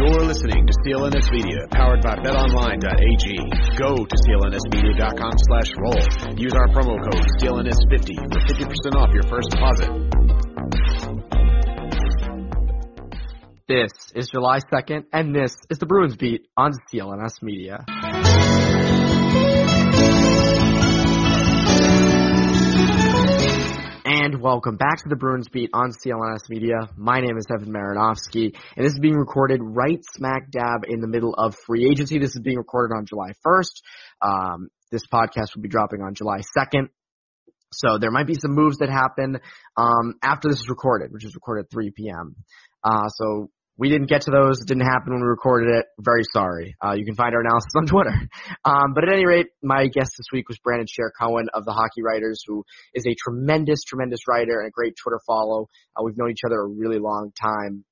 You're listening to CLNS Media, powered by BetOnline.ag. Go to CLNSmedia.com slash roll. Use our promo code CLNS50 for 50% off your first deposit. This is July 2nd, and this is the Bruins Beat on CLNS Media. Welcome back to the Bruins Beat on CLNS Media. My name is Evan Marinovsky, and this is being recorded right smack dab in the middle of free agency. This is being recorded on July 1st. Um, this podcast will be dropping on July 2nd. So there might be some moves that happen um, after this is recorded, which is recorded at 3 p.m. Uh, so we didn't get to those. It didn't happen when we recorded it. Very sorry. Uh, you can find our analysis on Twitter. Um, but at any rate, my guest this week was Brandon Share Cohen of the Hockey Writers, who is a tremendous, tremendous writer and a great Twitter follow. Uh, we've known each other a really long time.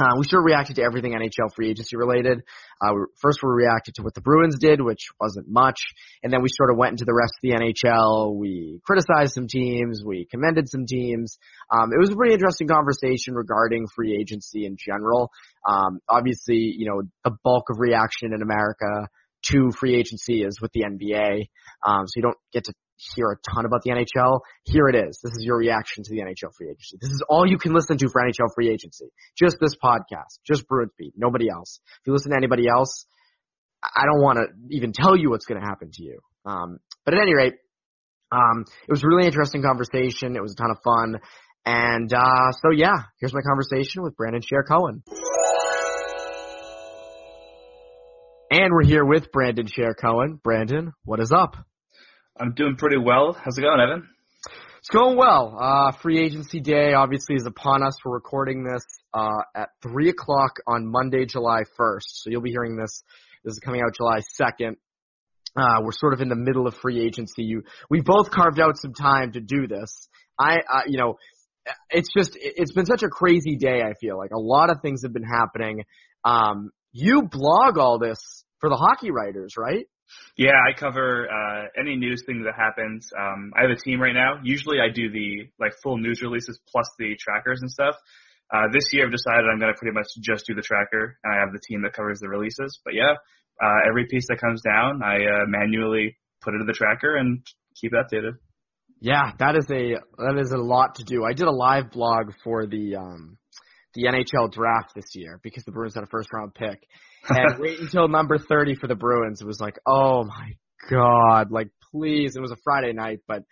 Uh, we sort of reacted to everything NHL free agency related. Uh, first, we reacted to what the Bruins did, which wasn't much, and then we sort of went into the rest of the NHL. We criticized some teams, we commended some teams. Um, it was a pretty interesting conversation regarding free agency in general. Um, obviously, you know, the bulk of reaction in America to free agency is with the NBA, um, so you don't get to hear a ton about the NHL, here it is. This is your reaction to the NHL free agency. This is all you can listen to for NHL free agency. Just this podcast. Just Bruins Beat. Nobody else. If you listen to anybody else, I don't want to even tell you what's going to happen to you. Um, but at any rate, um, it was a really interesting conversation. It was a ton of fun. And uh, so, yeah, here's my conversation with Brandon Share Cohen. And we're here with Brandon Share Cohen. Brandon, what is up? I'm doing pretty well. How's it going, Evan? It's going well. Uh, free agency day obviously is upon us. We're recording this uh, at three o'clock on Monday, July 1st. So you'll be hearing this. This is coming out July 2nd. Uh, we're sort of in the middle of free agency. You, we both carved out some time to do this. I, uh, you know, it's just, it's been such a crazy day. I feel like a lot of things have been happening. Um, you blog all this for the hockey writers, right? Yeah, I cover uh, any news thing that happens. Um, I have a team right now. Usually, I do the like full news releases plus the trackers and stuff. Uh, this year, I've decided I'm going to pretty much just do the tracker, and I have the team that covers the releases. But yeah, uh, every piece that comes down, I uh, manually put it in the tracker and keep it updated. Yeah, that is a that is a lot to do. I did a live blog for the um, the NHL draft this year because the Bruins had a first round pick. And wait until number 30 for the Bruins. It was like, oh my God, like please. It was a Friday night, but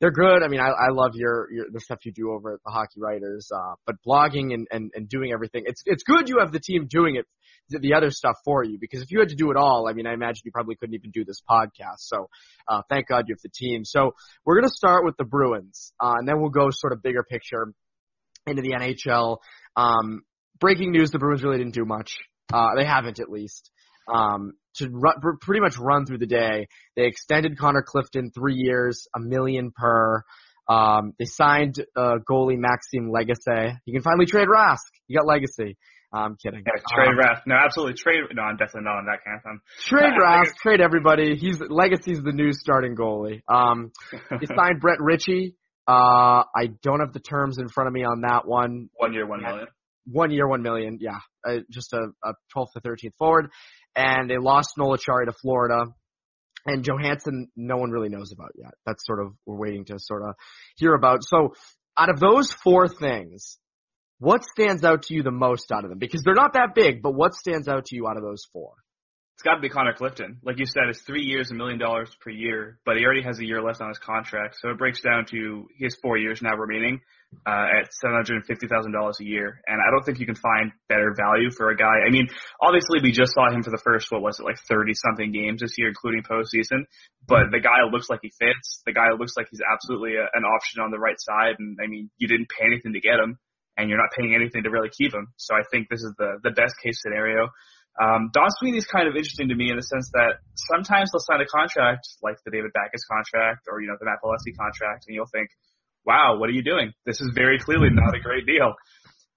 they're good. I mean, I, I love your, your, the stuff you do over at the Hockey Writers, uh, but blogging and, and, and doing everything. It's, it's good you have the team doing it, the other stuff for you, because if you had to do it all, I mean, I imagine you probably couldn't even do this podcast. So, uh, thank God you have the team. So we're going to start with the Bruins, uh, and then we'll go sort of bigger picture into the NHL. Um, breaking news: the Bruins really didn't do much. Uh, they haven't at least. Um, to run, pretty much run through the day. They extended Connor Clifton three years, a million per. Um, they signed uh, goalie Maxime Lagacé. You can finally trade Rask. You got Legacy. I'm kidding. Yeah, trade um, Rask. No, absolutely trade. No, I'm definitely not on that of thing. Trade Rask. trade everybody. He's Legacy's the new starting goalie. Um, they signed Brett Ritchie. Uh, I don't have the terms in front of me on that one. One year, one million. One year, one million. Yeah, uh, just a, a 12th to 13th forward. And they lost Noel Acciari to Florida. And Johansson, no one really knows about yet. That's sort of, we're waiting to sort of hear about. So out of those four things, What stands out to you the most out of them? Because they're not that big, but what stands out to you out of those four? It's got to be Connor Clifton. Like you said, it's three years, a million dollars per year, but he already has a year left on his contract. So it breaks down to has four years now remaining uh, at $750,000 a year. And I don't think you can find better value for a guy. I mean, obviously we just saw him for the first, what was it, like 30 something games this year, including postseason. But the guy looks like he fits. The guy looks like he's absolutely a, an option on the right side. And I mean, you didn't pay anything to get him and you're not paying anything to really keep him. So I think this is the, the best case scenario. Um, Don is kind of interesting to me in the sense that sometimes they'll sign a contract like the David Backes contract or, you know, the Matt Beleskey contract and you'll think, wow, what are you doing? This is very clearly not a great deal.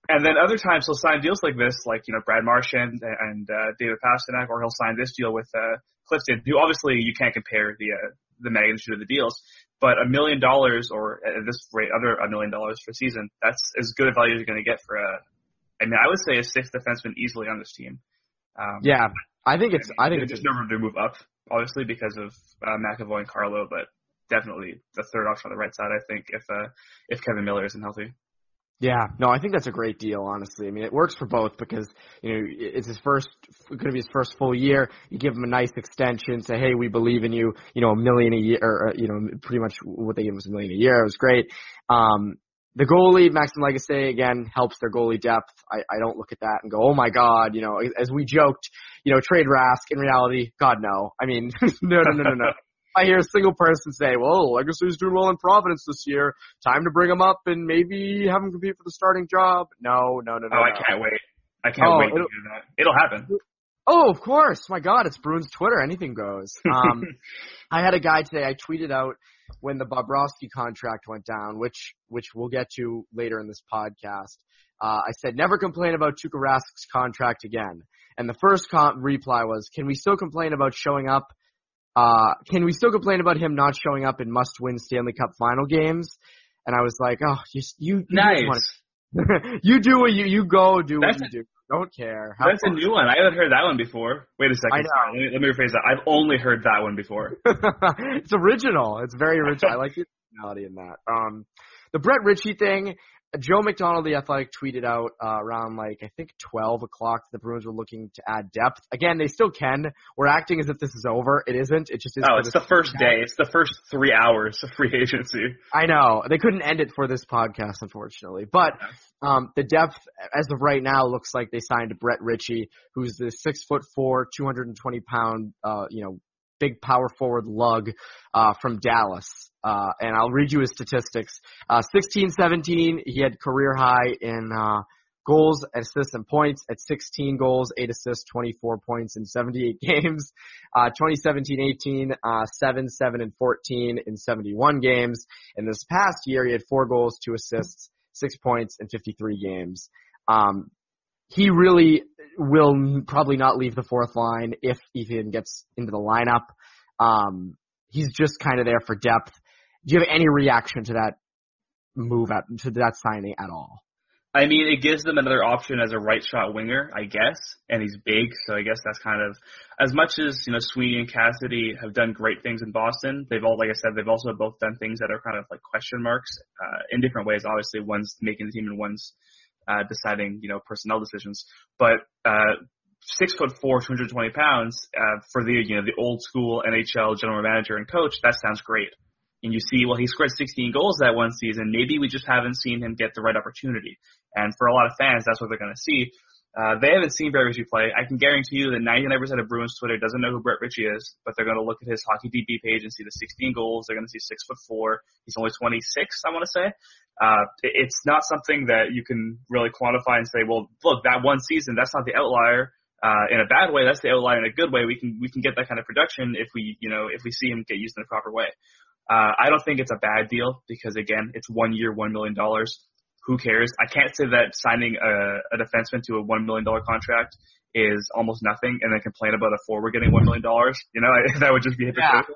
And then other times he'll sign deals like this, like, you know, Brad Marchand and, and uh, David Pastrnak, or he'll sign this deal with, uh, Clifton, who obviously you can't compare the, uh, the magnitude of the deals, but a million dollars or at this rate, other a million dollars per season, that's as good a value as you're going to get for a, I mean, I would say a sixth defenseman easily on this team. Um, yeah, I think it's. I, mean, I think there's just room to move up, obviously because of uh, McAvoy and Carlo, but definitely the third option on the right side. I think if uh, if Kevan Miller isn't healthy. Yeah, no, I think that's a great deal. Honestly, I mean, it works for both because you know it's his first, going to be his first full year. You give him a nice extension, say, hey, we believe in you. You know, a million a year, or you know, pretty much what they gave him was a million a year. It was great. Um, the goalie, Maxime Lagacé, again, helps their goalie depth. I, I don't look at that and go, oh my god, you know, as we joked, you know, trade Rask. In reality, God, no. I mean, no, no, no, no, no. I hear a single person say, well, Lagacé's doing well in Providence this year. Time to bring him up and maybe have him compete for the starting job. No, no, no, no. Oh, I can't wait. I can't oh, wait to do that. It'll happen. Oh, of course. My God, it's Bruins Twitter. Anything goes. Um, I had a guy today. I tweeted out when the Bobrovsky contract went down, which which we'll get to later in this podcast. Uh, I said never complain about Tuukka Rask's contract again. And the first com- reply was, "Can we still complain about showing up? Uh, can we still complain about him not showing up in must-win Stanley Cup final games?" And I was like, "Oh, you you, you nice. you do what you you go do what you do." Don't care. That's a new one. I haven't heard that one before. Wait a second. Let me, let me rephrase that. I've only heard that one before. it's original. It's very original. I like the personality in that. Um, the Brett Ritchie thing. Joe McDonald, the Athletic, tweeted out uh, around like I think 12 o'clock. The Bruins were looking to add depth. Again, they still can. We're acting as if this is over. It isn't. It just is. Oh, it's the first day. It's the first three hours of free agency. I know they couldn't end it for this podcast, unfortunately. But um, the depth, as of right now, looks like they signed Brett Ritchie, who's the six foot four, 220 pound, uh, you know, big power forward lug uh, from Dallas. Uh, and I'll read you his statistics. Uh, 16, 17, he had career high in uh, goals, assists, and points at 16 goals, 8 assists, 24 points in 78 games. Uh, 2017, 18, uh, 7, 7, and 14 in 71 games. And this past year, he had 4 goals, 2 assists, six points in 53 games. Um, he really will probably not leave the fourth line if Ethan gets into the lineup. Um, he's just kind of there for depth. Do you have any reaction to that move at, to that signing at all? I mean, it gives them another option as a right shot winger, I guess, and he's big, so I guess that's kind of as much as you know Sweeney and Cassidy have done great things in Boston. They've all, like I said, they've also both done things that are kind of like question marks uh, in different ways. Obviously, one's making the team and one's uh, deciding you know personnel decisions. But uh, six foot four, 220 pounds uh, for the you know the old school NHL general manager and coach, that sounds great and you see, well, he scored 16 goals that one season. Maybe we just haven't seen him get the right opportunity. And for a lot of fans, that's what they're going to see. Uh, they haven't seen Brett Ritchie play. I can guarantee you that 99% of Bruins Twitter doesn't know who Brett Ritchie is, but they're going to look at his hockey DB page and see the 16 goals. They're going to see six foot four. He's only 26, I want to say. Uh, it's not something that you can really quantify and say, well, look, that one season, that's not the outlier. Uh, in a bad way, that's the outlier. In a good way, we can we can get that kind of production if we you know if we see him get used in the proper way. Uh, I don't think it's a bad deal because again, it's one year, one million dollars. Who cares? I can't say that signing a, a defenseman to a one million dollar contract is almost nothing, and then complain about a forward getting one million dollars. You know, I, that would just be hypocritical.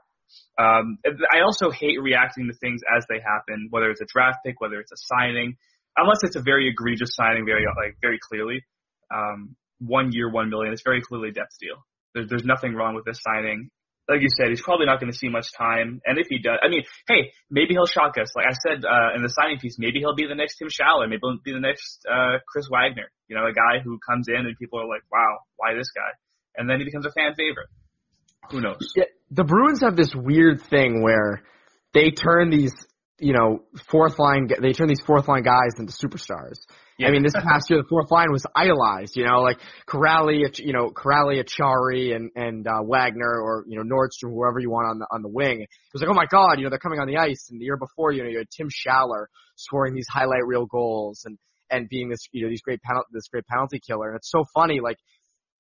Yeah. Um, I also hate reacting to things as they happen, whether it's a draft pick, whether it's a signing, unless it's a very egregious signing, very like very clearly. Um, one year, one million. It's very clearly a depth deal. There's there's nothing wrong with this signing like you said, he's probably not going to see much time. And if he does, I mean, hey, maybe he'll shock us. Like I said uh, in the signing piece, maybe he'll be the next Tim Schaller. Maybe he'll be the next uh, Chris Wagner. You know, a guy who comes in and people are like, wow, why this guy? And then he becomes a fan favorite. Who knows? Yeah, the Bruins have this weird thing where they turn these, you know, fourth line, they turn these fourth line guys into superstars. Yeah. I mean, this past year, the fourth line was idolized, you know, like Kuraly, you know, Kuraly, Acciari, and, and, uh, Wagner, or, you know, Nordstrom, whoever you want on the, on the wing. It was like, oh my god, you know, they're coming on the ice. And the year before, you know, you had Tim Schaller scoring these highlight reel goals and, and being this, you know, these great penalty, this great penalty killer. And it's so funny, like,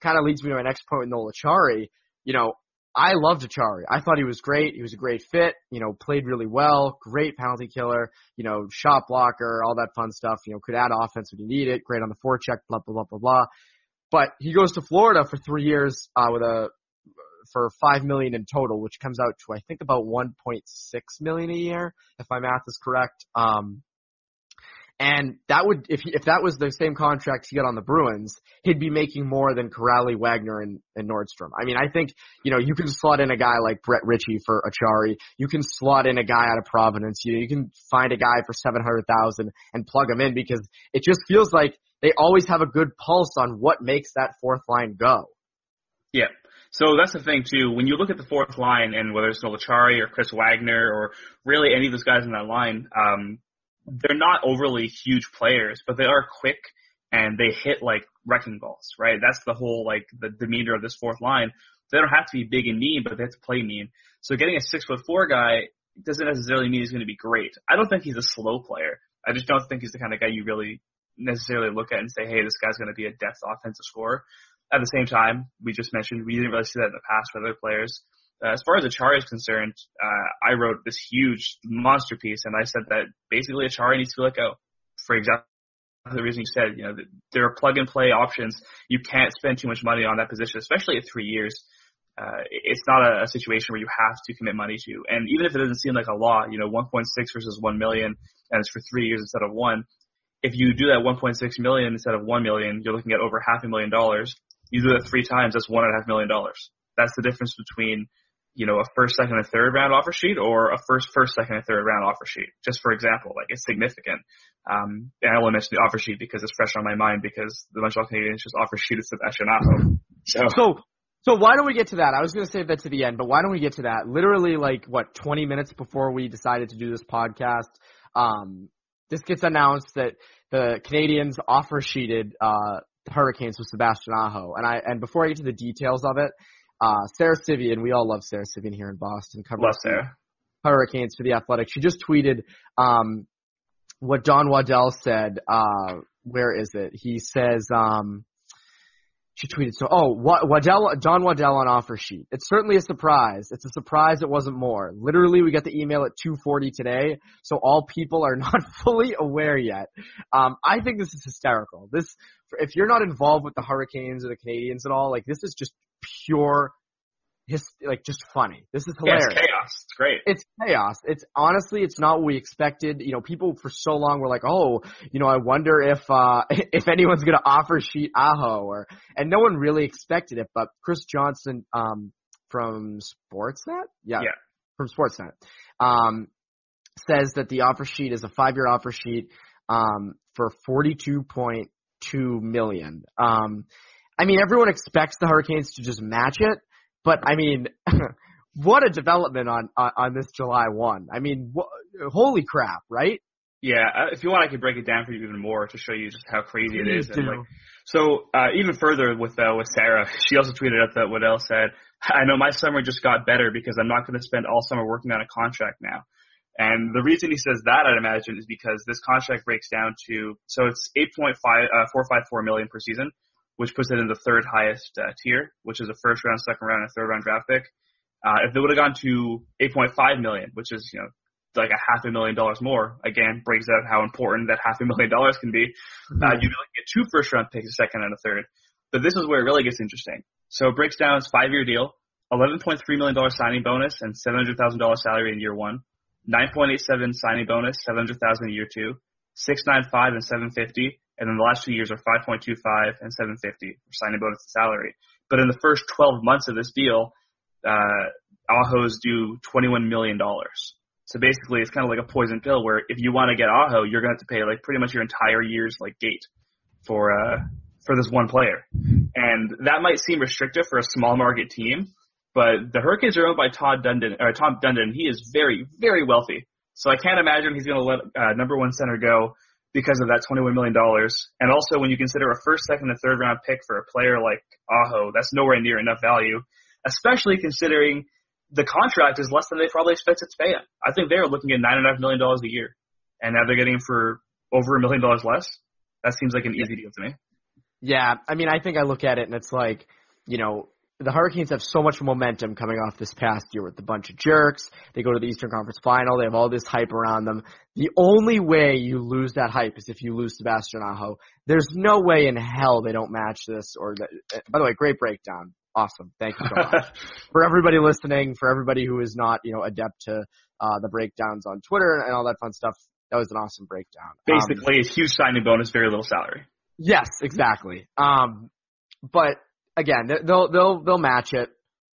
kind of leads me to my next point with Noel Acciari. You know, I loved Acciari. I thought he was great. He was a great fit. You know, played really well. Great penalty killer. You know, shot blocker, all that fun stuff. You know, could add offense when you need it. Great on the forecheck. Blah blah blah blah blah. But he goes to Florida for three years uh, with a for five million in total, which comes out to I think about 1.6 million a year, if my math is correct. Um, and that would, if he, if that was the same contract he got on the Bruins, he'd be making more than Kuraly, Wagner, and, and Nordstrom. I mean, I think, you know, you can slot in a guy like Brett Ritchie for Acciari. You can slot in a guy out of Providence. You know, you can find a guy for 700,000 and plug him in because it just feels like they always have a good pulse on what makes that fourth line go. Yeah. So that's the thing too. When you look at the fourth line, and whether it's Noel Acciari or Chris Wagner or really any of those guys in that line, um, they're not overly huge players, but they are quick and they hit like wrecking balls, right? That's the whole like the demeanor of this fourth line. They don't have to be big and mean, but they have to play mean. So getting a six foot four guy doesn't necessarily mean he's going to be great. I don't think he's a slow player. I just don't think he's the kind of guy you really necessarily look at and say, hey, this guy's going to be a depth offensive scorer. At the same time, we just mentioned we didn't really see that in the past with other players. Uh, as far as Acciari is concerned, uh, I wrote this huge monster piece, and I said that basically Acciari needs to let go. For exactly the reason you said, you know, there are plug and play options. You can't spend too much money on that position, especially at three years. Uh, it's not a, a situation where you have to commit money to. And even if it doesn't seem like a lot, you know, 1.6 versus 1 million, and it's for three years instead of one. If you do that 1.6 million instead of 1 million, you're looking at over half a million dollars. You do that three times, that's one and a half million dollars. That's the difference between you know, a first, second, and third round offer sheet or a first, first, second, and third round offer sheet. Just for example, like it's significant. Um, and I only mention the offer sheet because it's fresh on my mind because the Montreal Canadiens just offer sheeted Sebastian Aho. So, so, so why don't we get to that? I was going to save that to the end, but why don't we get to that? Literally, like what, 20 minutes before we decided to do this podcast, um, this gets announced that the Canadiens offer sheeted uh, Hurricanes with Sebastian Aho, and I and before I get to the details of it, uh, Sara Civian, we all love Sara Civian here in Boston. Love Sara. Hurricanes for the Athletic. She just tweeted um, what Don Waddell said. Uh, where is it? He says, um, she tweeted, so, oh, Waddell, Don Waddell on offer sheet. It's certainly a surprise. It's a surprise it wasn't more. Literally, we got the email at 2.40 today, so all people are not fully aware yet. Um, I think this is hysterical. This, if you're not involved with the Hurricanes or the Canadiens at all, like, this is just pure his like just funny. This is hilarious. Yeah, it's chaos. It's great. It's chaos. It's honestly, it's not what we expected. You know, people for so long were like, oh, you know, I wonder if uh if anyone's gonna offer Sheet Aho or and no one really expected it, but Chris Johnston um from Sportsnet, yeah, yeah. from Sportsnet, um says that the offer sheet is a five year offer sheet um for forty two point two million. Um I mean, everyone expects the Hurricanes to just match it, but I mean, what a development on, on, on this July 1. I mean, wh- holy crap, right? Yeah, uh, if you want, I can break it down for you even more to show you just how crazy Please it is. And like, so uh, even further with uh, with Sara, she also tweeted out that Waddell said, "I know my summer just got better because I'm not going to spend all summer working on a contract now." And the reason he says that, I'd imagine, is because this contract breaks down to so it's 8.5 uh, 454 million per season, which puts it in the third highest uh, tier, which is a first round, second round, and third round draft pick. Uh, if they would have gone to 8.5 million, which is you know like a half a million dollars more, again brings out how important that half a million dollars can be. Mm-hmm. Uh, you'd like get two first round picks, a second and a third. But this is where it really gets interesting. So it breaks down its five year deal, $11.3 million signing bonus and $700,000 salary in year one, 9.87 signing bonus, 700,000 in year two, 695 and 750, and then the last two years are 5.25 and 750 for signing bonus and salary. But in the first 12 months of this deal, uh, Aho's due $21 million. So basically, it's kind of like a poison pill where if you want to get Aho, you're to have to pay like pretty much your entire year's like gate for uh for this one player, and that might seem restrictive for a small market team. But the Hurricanes are owned by Todd Dundon, or Tom Dundon. He is very, very wealthy. So I can't imagine he's going to let uh, number one center go because of that $21 million. And also, when you consider a first, second, and third round pick for a player like Aho, that's nowhere near enough value, especially considering the contract is less than they probably expected to pay him. I think they're looking at nine and a half million dollars a year, and now they're getting him for over a million dollars less. That seems like an easy deal to me. Yeah, I mean, I think I look at it and it's like, you know, the Hurricanes have so much momentum coming off this past year with a bunch of jerks. They go to the Eastern Conference Final. They have all this hype around them. The only way you lose that hype is if you lose Sebastian Aho. There's no way in hell they don't match this. Or that, by the way, great breakdown. Awesome. Thank you so much. for everybody listening, for everybody who is not, you know, adept to uh, the breakdowns on Twitter and all that fun stuff, that was an awesome breakdown. Basically, um, a huge signing bonus, very little salary. Yes, exactly. Um, but again, they'll they'll they'll match it.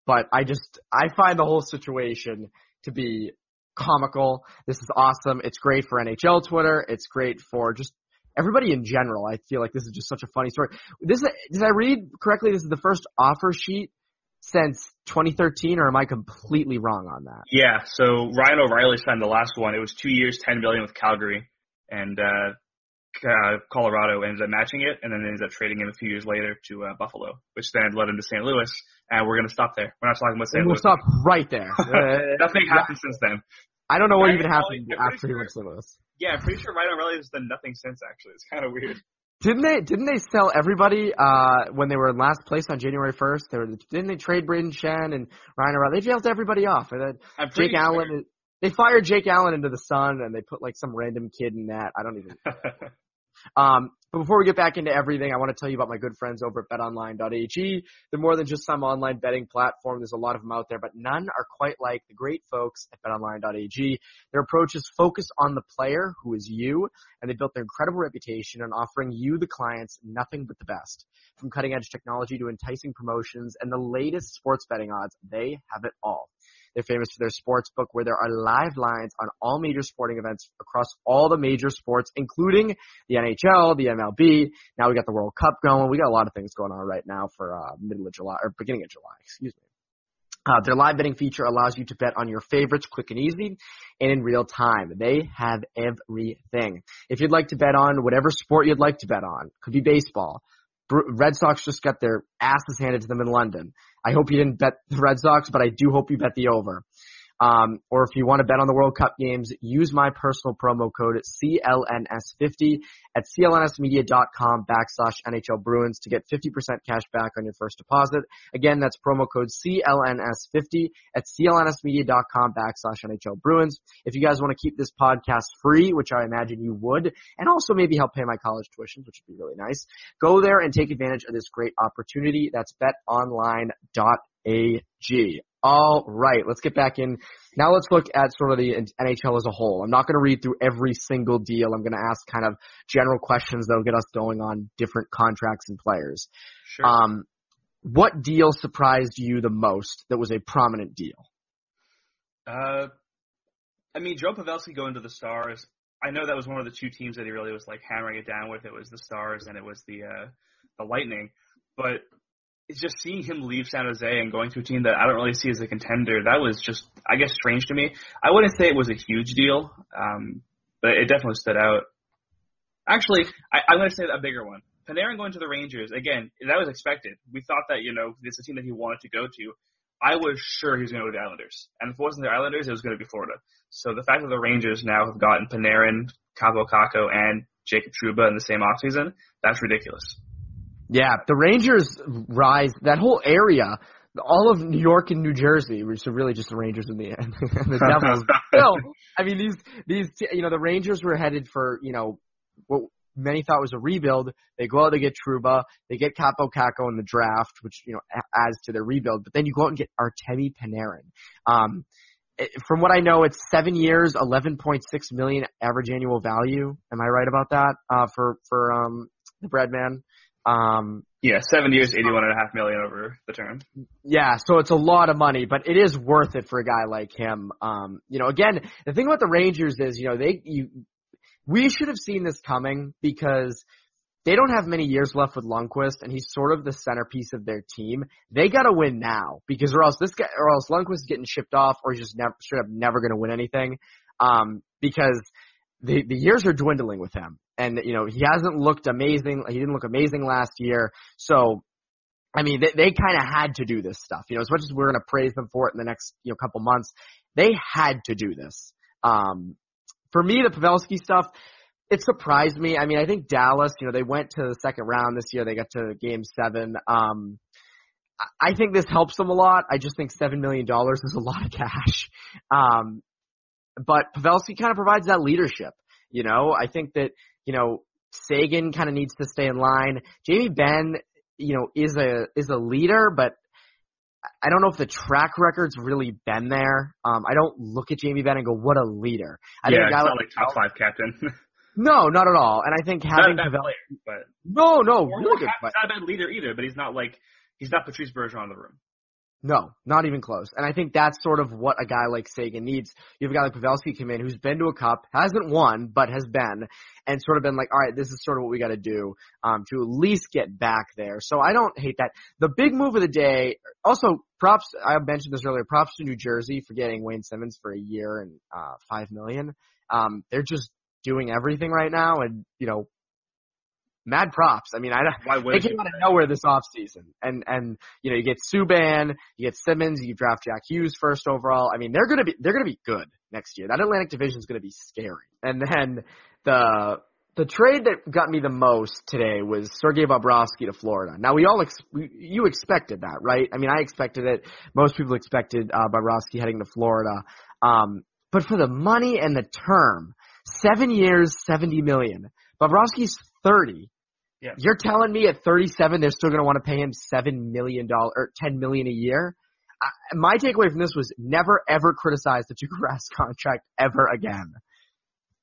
But I just I find the whole situation to be comical. This is awesome. It's great for NHL Twitter. It's great for just everybody in general. I feel like this is just such a funny story. This is, did I read correctly? This is the first offer sheet since 2013, or am I completely wrong on that? Yeah. So Ryan O'Reilly signed the last one. It was two years, 10 million with Calgary, and uh, uh, Colorado ended up matching it, and then ended up trading him a few years later to uh, Buffalo, which then led him to St. Louis. And we're going to stop there. We're not talking about St. We'll Louis. stop right there. Nothing happened since then. I don't know what even happened after he went to St. Louis. Yeah, I'm pretty sure Ryan O'Reilly has done nothing since. Actually, it's kind of weird. Didn't they? Didn't they sell everybody uh, when they were in last place on January first? They were. Didn't they trade Brayden Schenn and Ryan O'Reilly? They jailed everybody off. And then Jake sure. Allen. They fired Jake Allen into the sun, and they put like some random kid in that. I don't even. Um, but before we get back into everything, I want to tell you about my good friends over at betonline.ag. They're more than just some online betting platform. There's a lot of them out there, but none are quite like the great folks at betonline.ag. Their approach is focused on the player, who is you, and they built their incredible reputation on offering you, the clients, nothing but the best. From cutting edge technology to enticing promotions and the latest sports betting odds, they have it all. They're famous for their sports book where there are live lines on all major sporting events across all the major sports, including the NHL, the MLB. Now we got the World Cup going. We got a lot of things going on right now for uh, middle of July or beginning of July, excuse me. Uh, their live betting feature allows you to bet on your favorites quick and easy and in real time. They have everything. If you'd like to bet on whatever sport you'd like to bet on, could be baseball, Red Sox just got their asses handed to them in London. I hope you didn't bet the Red Sox, but I do hope you bet the over. Um, or if you want to bet on the World Cup games, use my personal promo code CLNS50 at clnsmedia.com backslash NHL Bruins to get 50% cash back on your first deposit. Again, that's promo code CLNS50 at clnsmedia.com backslash NHL Bruins. If you guys want to keep this podcast free, which I imagine you would, and also maybe help pay my college tuitions, which would be really nice, go there and take advantage of this great opportunity. That's betonline.ag. All right, let's get back in. Now let's look at sort of the NHL as a whole. I'm not going to read through every single deal. I'm going to ask kind of general questions that'll get us going on different contracts and players. Sure. Um, what deal surprised you the most that was a prominent deal? Uh, I mean, Joe Pavelski going to the Stars. I know that was one of the two teams that he really was like hammering it down with. It was the Stars and it was the uh, the Lightning. But just seeing him leave San Jose and going to a team that I don't really see as a contender. That was just, I guess, strange to me. I wouldn't say it was a huge deal, um, but it definitely stood out. Actually, I, I'm going to say a bigger one. Panarin going to the Rangers again. That was expected. We thought that you know is a team that he wanted to go to. I was sure he was going to go to the Islanders, and if it wasn't the Islanders, it was going to be Florida. So the fact that the Rangers now have gotten Panarin, Kaapo Kakko, and Jacob Trouba in the same offseason, that's ridiculous. Yeah, the Rangers rise, that whole area, all of New York and New Jersey, which are really just the Rangers and the, and the Devils. Still, I mean, these, these, you know, the Rangers were headed for, you know, what many thought was a rebuild. They go out, they get Trouba, they get Kaapo Kakko in the draft, which, you know, adds to their rebuild, but then you go out and get Artemi Panarin. Um, from what I know, it's seven years, 11.6 million average annual value. Am I right about that? Uh, for, for, um, the breadman? Um, yeah, seven years, eighty-one and a half million over the term. Yeah, so it's a lot of money, but it is worth it for a guy like him. Um, you know, again, the thing about the Rangers is, you know, they you we should have seen this coming because they don't have many years left with Lundqvist, and he's sort of the centerpiece of their team. They got to win now because, or else this guy, or else Lundqvist is getting shipped off, or he's just never, straight up never going to win anything. Um, because the the years are dwindling with him, and you know he hasn't looked amazing. He didn't look amazing last year, so. I mean, they, they kind of had to do this stuff. You know, as much as we're going to praise them for it in the next, you know, couple months, they had to do this. Um, for me, the Pavelski stuff, it surprised me. I mean, I think Dallas, you know, they went to the second round this year. They got to game seven. Um, I think this helps them a lot. I just think seven million dollars is a lot of cash. Um, but Pavelski kind of provides that leadership. You know, I think that you know Seguin kind of needs to stay in line. Jamie Benn, you know, is a is a leader, but I don't know if the track record's really been there. Um, I don't look at Jamie Benn and go, "What a leader!" I yeah, think a guy like, like top five captain. no, not at all. And I think having not a bad player, but no, no, really good. He's not a bad leader either, but he's not like he's not Patrice Bergeron in the room. No, not even close. And I think that's sort of what a guy like Seguin needs. You have a guy like Pavelski come in who's been to a cup, hasn't won, but has been, and sort of been like, all right, this is sort of what we got to do um, to at least get back there. So I don't hate that. The big move of the day, also props. I mentioned this earlier. Props to New Jersey for getting Wayne Simmonds for a year and uh, five million. Um, they're just doing everything right now, and you know, mad props. I mean, I Why they came out of nowhere this offseason. And and you know, you get Subban, you get Simmonds, you draft Jack Hughes first overall. I mean, they're gonna be they're gonna be good next year. That Atlantic division is gonna be scary. And then the the trade that got me the most today was Sergei Bobrovsky to Florida. Now we all ex- you expected that, right? I mean, I expected it. Most people expected uh, Bobrovsky heading to Florida. Um, but for the money and the term, seven years, seventy million. Bobrovsky's 30. Yeah. You're telling me at 37 they're still going to want to pay him seven million dollars or 10 million a year? I, my takeaway from this was never ever criticize the Tuukka contract ever again.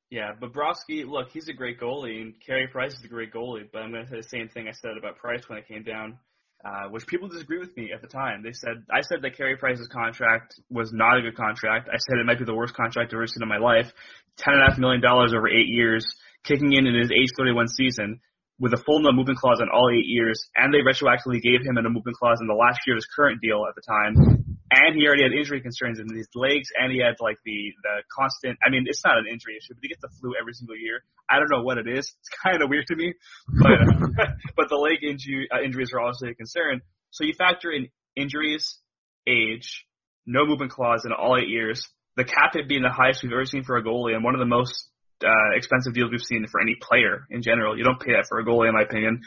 Yeah, Bobrovsky, look, he's a great goalie, and Carey Price is a great goalie. But I'm going to say the same thing I said about Price when it came down, uh, which people disagree with me at the time. They said I said that Carey Price's contract was not a good contract. I said it might be the worst contract I've ever seen in my life. Ten and a half million dollars over eight years kicking in in his age 31 season with a full no movement clause on all eight years, and they retroactively gave him a no movement clause in the last year of his current deal at the time. And he already had injury concerns in his legs, and he had like the the constant. I mean, it's not an injury issue, but he gets the flu every single year. I don't know what it is. It's kind of weird to me, but but the leg injury uh, injuries are obviously a concern. So you factor in injuries, age, no movement clause in all eight years, the cap hit being the highest we've ever seen for a goalie, and one of the most uh, expensive deals we've seen for any player in general. You don't pay that for a goalie, in my opinion.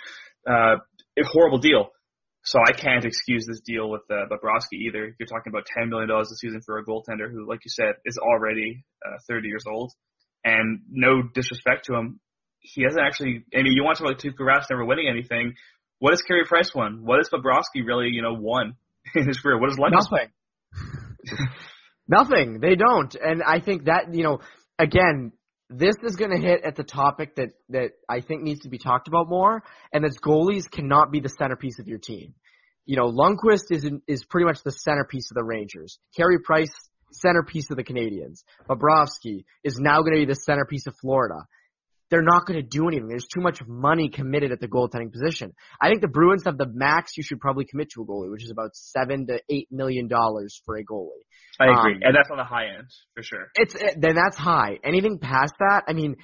Uh, a horrible deal. So I can't excuse this deal with uh, Bobrovsky either. You're talking about $10 million a season for a goaltender who, like you said, is already uh, 30 years old. And no disrespect to him, he hasn't actually. I mean, you want to talk about Tuukka Rask never winning anything. What has Carey Price won? What has Bobrovsky really, you know, won in his career? What has Lundqvist Nothing. Nothing. They don't. And I think that, you know, again, this is going to hit at the topic that that I think needs to be talked about more, and that's goalies cannot be the centerpiece of your team. You know, Lundqvist is in, is pretty much the centerpiece of the Rangers. Carey Price, centerpiece of the Canadiens. Bobrovsky is now going to be the centerpiece of Florida they're not going to do anything. There's too much money committed at the goaltending position. I think the Bruins have the max you should probably commit to a goalie, which is about seven to eight million dollars for a goalie. I agree, um, and that's on the high end for sure. It's it, then that's high. Anything past that, I mean,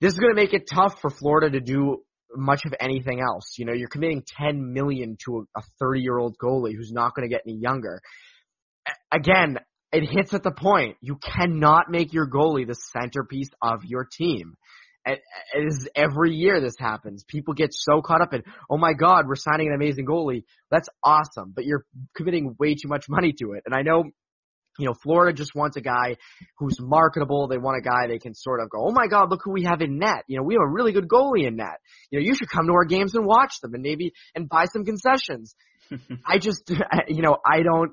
this is going to make it tough for Florida to do much of anything else. You know, you're committing ten million to a 30 year old goalie who's not going to get any younger. Again, it hits at the point. You cannot make your goalie the centerpiece of your team. It is every year this happens. People get so caught up in, oh my God, we're signing an amazing goalie. That's awesome, but you're committing way too much money to it. And I know, you know, Florida just wants a guy who's marketable. They want a guy they can sort of go, oh my God, look who we have in net. You know, we have a really good goalie in net. You know, you should come to our games and watch them and maybe and buy some concessions. I just, you know, I don't,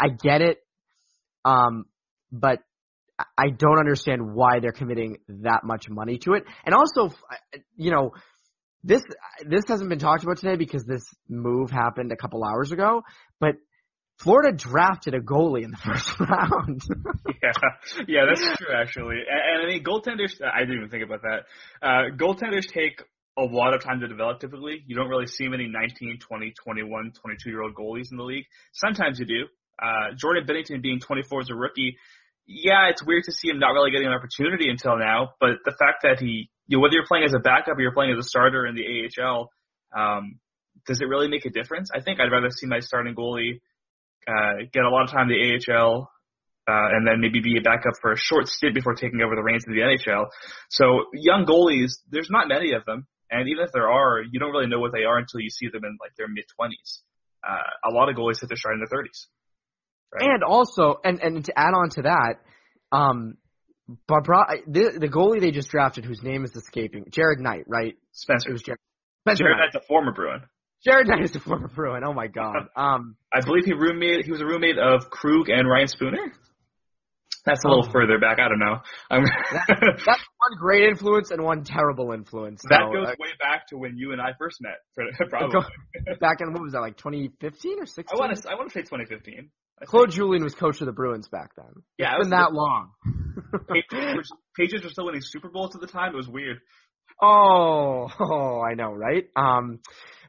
I get it. Um, but I don't understand why they're committing that much money to it. And also, you know, this this hasn't been talked about today because this move happened a couple hours ago, but Florida drafted a goalie in the first round. yeah, yeah, that's true actually. And, and I mean, goaltenders. I didn't even think about that. Uh, goaltenders take a lot of time to develop typically. You don't really see many 19, 20, 21, 22 year old goalies in the league. Sometimes you do. Uh, Jordan Binnington being 24 as a rookie, yeah, it's weird to see him not really getting an opportunity until now, but the fact that he, you know, whether you're playing as a backup or you're playing as a starter in the AHL, um, does it really make a difference? I think I'd rather see my starting goalie uh, get a lot of time in the AHL, uh, and then maybe be a backup for a short stint before taking over the reins of the NHL. So young goalies, there's not many of them, and even if there are, you don't really know what they are until you see them in like their mid twenties. Uh, a lot of goalies hit their stride in their thirties. Right? And also, and and to add on to that, um, Barbara, the, the goalie they just drafted, whose name is escaping, Jared Knight, right? Spencer. It was Jared. Spencer Jared Knight's a former Bruin. Jared Knight is a former Bruin. Oh my God. Um, I believe he roommate. He was a roommate of Krug and Ryan Spooner. That's a little oh. further back. I don't know. Um, that, that's one great influence and one terrible influence. That so, goes uh, way back to when you and I first met. Probably back in what was that like 2015 or 16? I want to. I want to say 2015. Claude Julien was coach of the Bruins back then. Yeah, it's it was been that long. Pages were, Patriots were still winning Super Bowls at the time. It was weird. Oh, oh, I know, right? Um,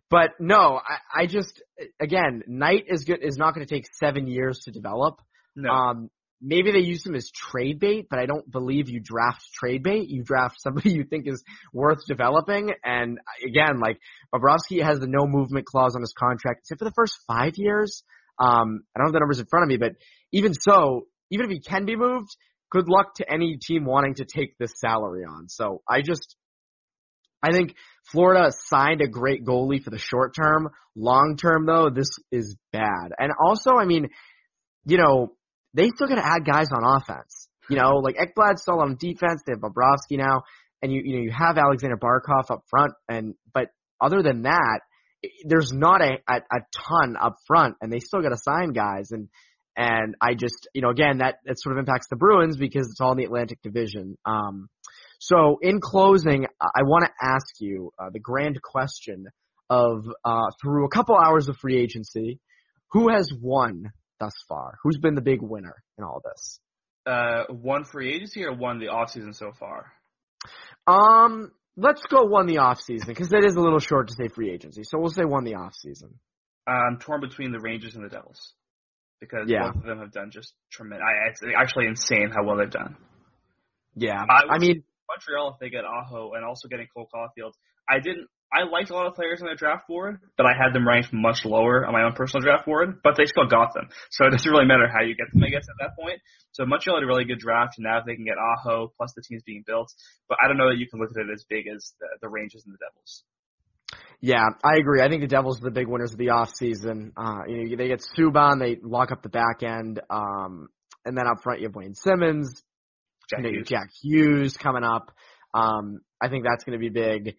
but no, I, I just again, Knight is good is not going to take seven years to develop. No. Um, maybe they use him as trade bait, but I don't believe you draft trade bait. You draft somebody you think is worth developing. And again, like Bobrovsky has the no movement clause on his contract, except for the first five years. Um, I don't have the numbers in front of me, but even so, even if he can be moved, good luck to any team wanting to take this salary on. So I just, I think Florida signed a great goalie for the short term. Long term though, this is bad. And also, I mean, you know, they still got to add guys on offense. You know, like Ekblad's still on defense. They have Bobrovsky now, and you you know you have Aleksander Barkov up front. And but other than that, there's not a, a, a ton up front and they still got to sign guys and and I just you know again that that sort of impacts the Bruins because it's all in the Atlantic Division. Um, so in closing, I want to ask you uh, the grand question of uh, through a couple hours of free agency, who has won thus far? Who's been the big winner in all this? Uh, one free agency or one the off season so far? Um, let's go one the off season because that is a little short to say free agency. So we'll say one the off season. I'm torn between the Rangers and the Devils because yeah. both of them have done just tremendous. It's actually insane how well they've done. Yeah, I, I mean Montreal if they get Aho and also getting Cole Caufield. I didn't I liked a lot of players on their draft board, but I had them ranked much lower on my own personal draft board, but they still got them. So it doesn't really matter how you get them, I guess, at that point. So Montreal had a really good draft, and now if they can get Aho, plus the team's being built, but I don't know that you can look at it as big as the, the Rangers and the Devils. Yeah, I agree. I think the Devils are the big winners of the off season. Uh, you know, they get Subban, they lock up the back end, um, and then up front you have Wayne Simmonds, Jack, Hughes. Jack Hughes coming up. Um, I think that's going to be big.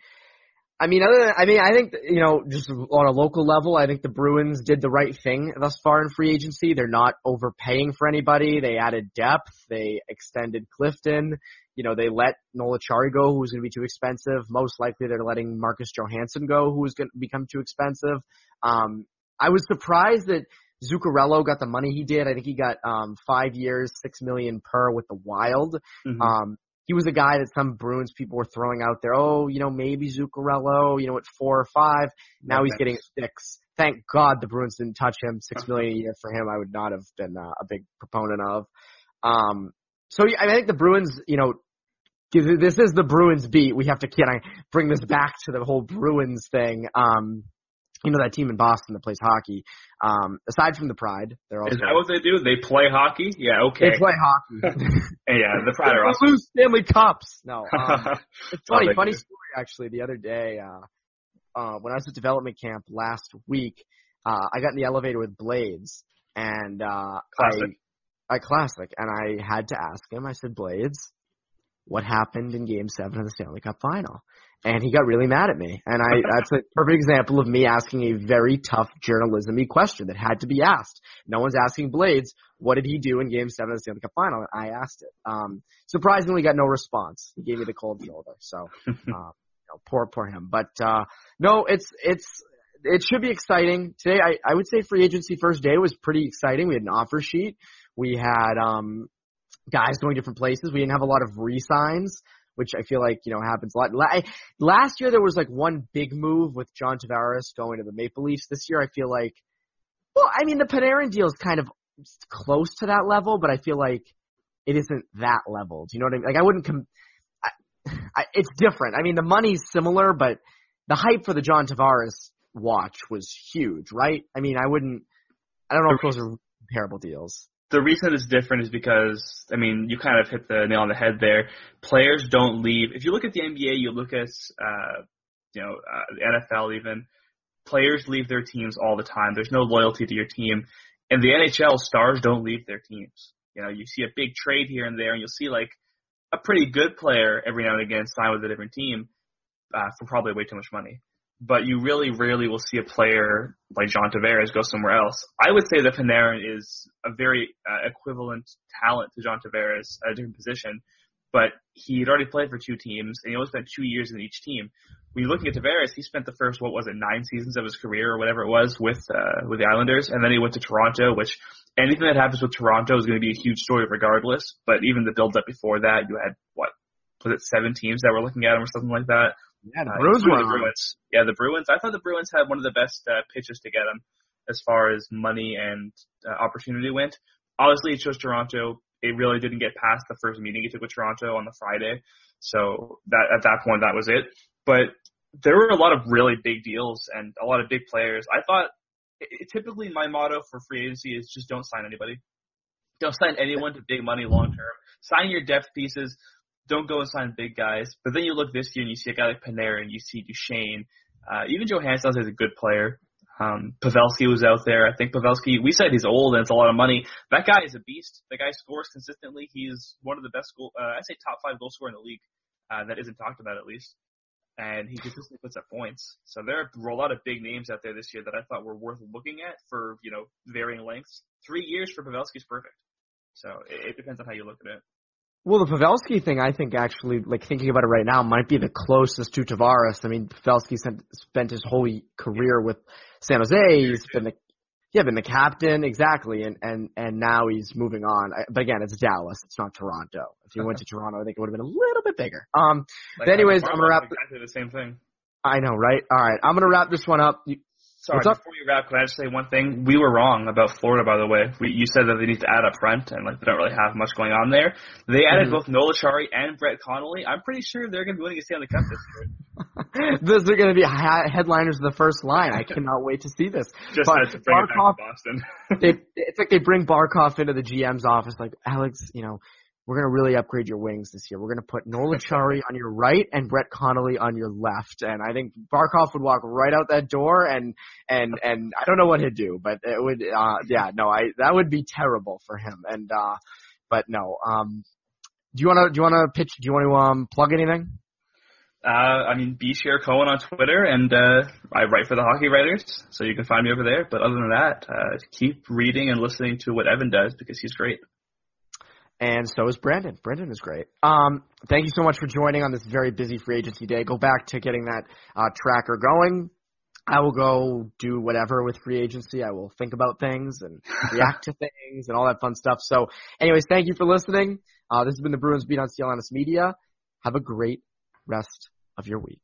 I mean, other than, I mean, I think, you know, just on a local level, I think the Bruins did the right thing thus far in free agency. They're not overpaying for anybody. They added depth. They extended Clifton. You know, they let Noel Acciari go, who was going to be too expensive. Most likely they're letting Marcus Johansson go, who is going to become too expensive. Um, I was surprised that Zuccarello got the money he did. I think he got, um, five years, six million per with the Wild. Mm-hmm. Um, he was a guy that some Bruins people were throwing out there. Oh, you know, maybe Zuccarello, you know, at four or five. Now he's getting six. Thank God the Bruins didn't touch him. Six million a year for him, I would not have been uh, a big proponent of. Um, so I, mean, I think the Bruins, you know, this is the Bruins beat. We have to kind of bring this back to the whole Bruins thing. Um, you know that team in Boston that plays hockey. Um, aside from the Pride, they're also is that what they do? They play hockey? Yeah, okay. They play hockey. yeah, the Pride are awesome. They lose Stanley Cups. No, um, it's funny. funny story actually. The other day, uh, uh, when I was at development camp last week, uh, I got in the elevator with Blades, and uh, classic. I, I classic, and I had to ask him. I said, Blades, what happened in Game Seven of the Stanley Cup Final? And he got really mad at me. And I, that's a perfect example of me asking a very tough journalism question that had to be asked. No one's asking Blades, what did he do in game seven of the Stanley Cup final? And I asked it. Um, surprisingly got no response. He gave me the cold shoulder. So, uh, know, poor poor him. But uh, no, it's it's it should be exciting today. I I would say free agency first day was pretty exciting. We had an offer sheet. We had um guys going different places. We didn't have a lot of re-signs, which I feel like you know happens a lot. Last year there was like one big move with John Tavares going to the Maple Leafs. This year I feel like, well, I mean the Panarin deal is kind of close to that level, but I feel like it isn't that level. Do you know what I mean? Like I wouldn't com- I, I, it's different. I mean the money's similar, but the hype for the John Tavares watch was huge, right? I mean I wouldn't. I don't know if those are comparable deals the reason it's different is because I mean you kind of hit the nail on the head there. Players don't leave. If you look at the NBA, you look at uh, you know uh, the NFL even. Players leave their teams all the time. There's no loyalty to your team. In the NHL, stars don't leave their teams. You know, you see a big trade here and there, and you'll see like a pretty good player every now and again sign with a different team uh, for probably way too much money but you really rarely will see a player like John Tavares go somewhere else. I would say that Panarin is a very uh, equivalent talent to John Tavares at a different position, but he had already played for two teams and he only spent two years in each team. When you're looking at Tavares, he spent the first what was it nine seasons of his career or whatever it was with uh, with the Islanders, and then he went to Toronto, which anything that happens with Toronto is going to be a huge story regardless. But even the build up before that, you had what was it seven teams that were looking at him or something like that. Yeah, the uh, Bruins were the Bruins. Yeah, the Bruins. I thought the Bruins had one of the best uh, pitches to get him as far as money and uh, opportunity went. Obviously, it chose Toronto. It really didn't get past the first meeting he took with Toronto on the Friday. So that at that point, that was it. But there were a lot of really big deals and a lot of big players. I thought it, typically my motto for free agency is just don't sign anybody. Don't sign anyone to big money long term. Sign your depth pieces don't go and sign big guys. But then you look this year and you see a guy like Panarin, you see Duchene, uh, even Johansson is a good player. Um, Pavelski was out there. I think Pavelski, we said he's old and it's a lot of money. That guy is a beast. The guy scores consistently. He's one of the best goal, uh, I say top five goal scorer in the league, uh, that isn't talked about at least. And he consistently puts up points. So there are a lot of big names out there this year that I thought were worth looking at for, you know, varying lengths. Three years for Pavelski is perfect. So it, it depends on how you look at it. Well, the Pavelski thing, I think actually, like thinking about it right now, might be the closest to Tavares. I mean, Pavelski spent, spent his whole career with San Jose. He's been the yeah, been the captain exactly, and and and now he's moving on. But again, it's Dallas. It's not Toronto. If he went to Toronto, I think it would have been a little bit bigger. Um. Like, but anyways, I'm gonna wrap. Exactly the same thing. I know, right? All right, I'm gonna wrap this one up. You, Sorry, before you wrap, can I just say one thing? We were wrong about Florida, by the way. We, you said that they need to add up front, and like they don't really have much going on there. They added mm-hmm. both Noel Acciari and Brett Connolly. I'm pretty sure they're going to be winning a Stanley Cup this year. Those are going to be ha- headliners of the first line. I cannot wait to see this. Just but to bring Barkov, it back to Boston. they, it's like they bring Barkov into the GM's office, like Alex, you know, we're going to really upgrade your wings this year. We're going to put Noel Acciari on your right and Brett Connolly on your left. And I think Barkov would walk right out that door and, and, and I don't know what he'd do, but it would, uh, yeah, no, I, that would be terrible for him. And, uh, but no, um, do you want to, do you want to pitch, do you want to, um, plug anything? Uh, I mean, B Share Cohen on Twitter, and uh, I write for the Hockey Writers, so you can find me over there. But other than that, uh, keep reading and listening to what Evan does because he's great and so is Brandon. Brandon is great. Um, thank you so much for joining on this very busy free agency day. Go back to getting that uh, tracker going. I will go do whatever with free agency. I will think about things and react to things and all that fun stuff. So, anyways, thank you for listening. Uh, this has been the Bruins Beat on CLNS Media. Have a great rest of your week.